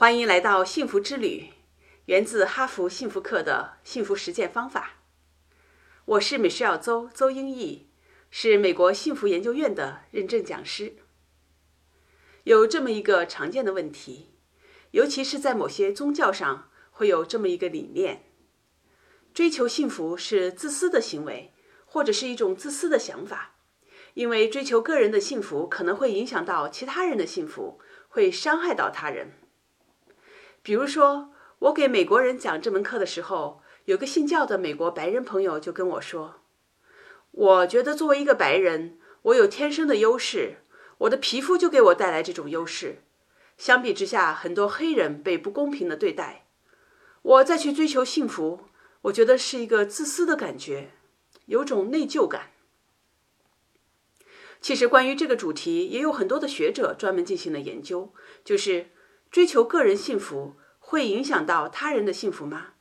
欢迎来到幸福之旅，源自哈佛幸福课的幸福实践方法。我是 Michelle 邹邹英毅，是美国幸福研究院的认证讲师。有这么一个常见的问题，尤其是在某些宗教上，会有这么一个理念：追求幸福是自私的行为，或者是一种自私的想法，因为追求个人的幸福可能会影响到其他人的幸福，会伤害到他人。比如说，我给美国人讲这门课的时候，有个信教的美国白人朋友就跟我说：“我觉得作为一个白人，我有天生的优势，我的皮肤就给我带来这种优势。相比之下，很多黑人被不公平的对待。我再去追求幸福，我觉得是一个自私的感觉，有种内疚感。”其实，关于这个主题，也有很多的学者专门进行了研究，就是。追求个人幸福会影响到他人的幸福吗？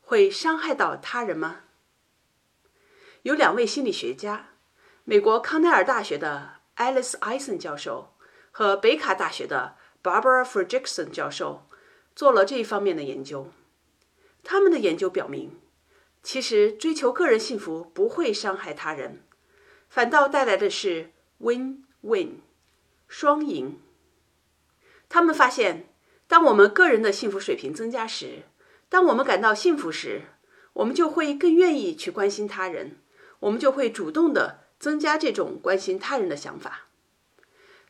会伤害到他人吗？有两位心理学家，美国康奈尔大学的 Alice Eisen 教授和北卡大学的 Barbara Fredrickson 教授做了这一方面的研究。他们的研究表明，其实追求个人幸福不会伤害他人，反倒带来的是 win-win，双赢。他们发现。当我们个人的幸福水平增加时，当我们感到幸福时，我们就会更愿意去关心他人，我们就会主动的增加这种关心他人的想法。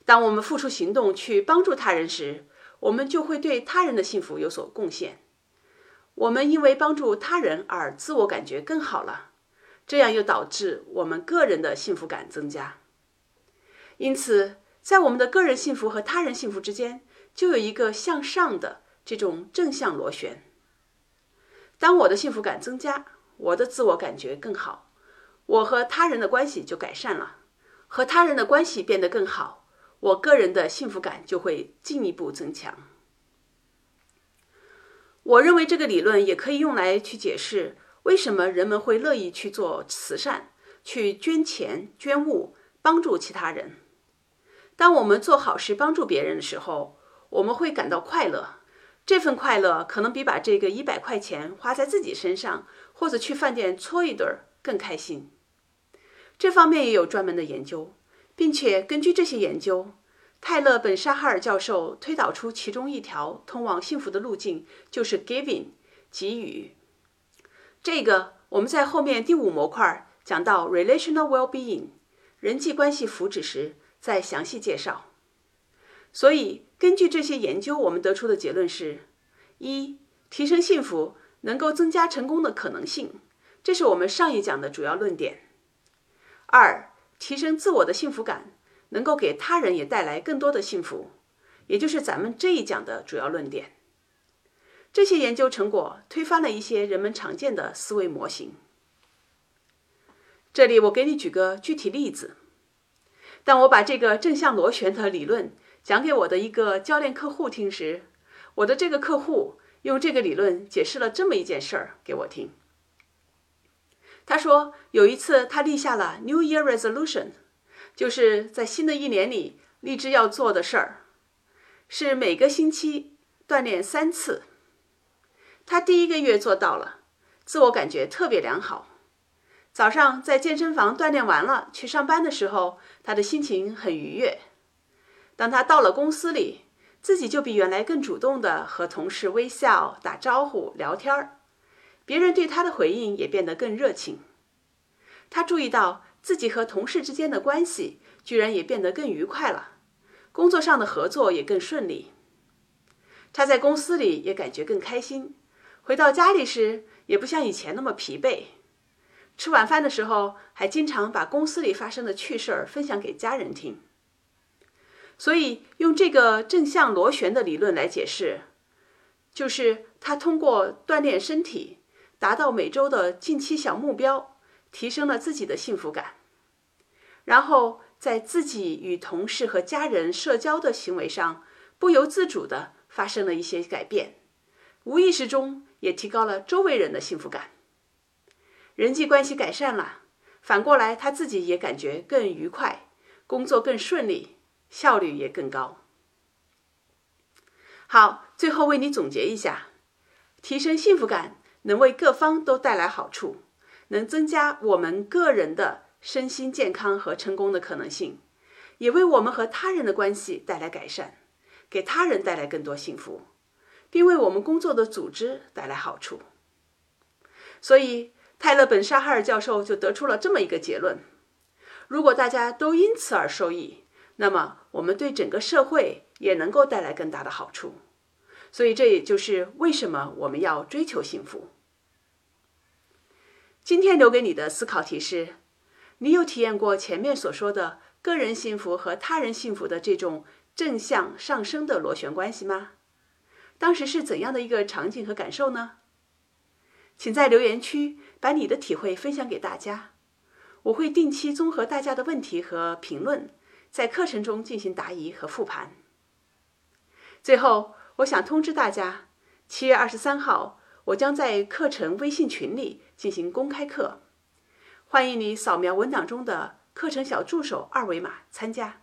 当我们付出行动去帮助他人时，我们就会对他人的幸福有所贡献。我们因为帮助他人而自我感觉更好了，这样又导致我们个人的幸福感增加。因此，在我们的个人幸福和他人幸福之间。就有一个向上的这种正向螺旋。当我的幸福感增加，我的自我感觉更好，我和他人的关系就改善了，和他人的关系变得更好，我个人的幸福感就会进一步增强。我认为这个理论也可以用来去解释为什么人们会乐意去做慈善，去捐钱、捐物，帮助其他人。当我们做好事帮助别人的时候，我们会感到快乐，这份快乐可能比把这个一百块钱花在自己身上，或者去饭店搓一顿更开心。这方面也有专门的研究，并且根据这些研究，泰勒·本沙哈尔教授推导出其中一条通往幸福的路径，就是 giving，给予。这个我们在后面第五模块讲到 relational well-being，人际关系福祉时再详细介绍。所以，根据这些研究，我们得出的结论是：一、提升幸福能够增加成功的可能性，这是我们上一讲的主要论点；二、提升自我的幸福感能够给他人也带来更多的幸福，也就是咱们这一讲的主要论点。这些研究成果推翻了一些人们常见的思维模型。这里我给你举个具体例子：当我把这个正向螺旋的理论。讲给我的一个教练客户听时，我的这个客户用这个理论解释了这么一件事儿给我听。他说，有一次他立下了 New Year Resolution，就是在新的一年里立志要做的事儿，是每个星期锻炼三次。他第一个月做到了，自我感觉特别良好。早上在健身房锻炼完了去上班的时候，他的心情很愉悦。当他到了公司里，自己就比原来更主动的和同事微笑、打招呼、聊天儿，别人对他的回应也变得更热情。他注意到自己和同事之间的关系居然也变得更愉快了，工作上的合作也更顺利。他在公司里也感觉更开心，回到家里时也不像以前那么疲惫。吃晚饭的时候，还经常把公司里发生的趣事儿分享给家人听。所以，用这个正向螺旋的理论来解释，就是他通过锻炼身体，达到每周的近期小目标，提升了自己的幸福感，然后在自己与同事和家人社交的行为上，不由自主的发生了一些改变，无意识中也提高了周围人的幸福感，人际关系改善了，反过来他自己也感觉更愉快，工作更顺利。效率也更高。好，最后为你总结一下：提升幸福感能为各方都带来好处，能增加我们个人的身心健康和成功的可能性，也为我们和他人的关系带来改善，给他人带来更多幸福，并为我们工作的组织带来好处。所以，泰勒·本·沙哈尔教授就得出了这么一个结论：如果大家都因此而受益，那么我们对整个社会也能够带来更大的好处。所以，这也就是为什么我们要追求幸福。今天留给你的思考题是：你有体验过前面所说的个人幸福和他人幸福的这种正向上升的螺旋关系吗？当时是怎样的一个场景和感受呢？请在留言区把你的体会分享给大家，我会定期综合大家的问题和评论，在课程中进行答疑和复盘。最后，我想通知大家，七月二十三号，我将在课程微信群里进行公开课，欢迎你扫描文档中的课程小助手二维码参加。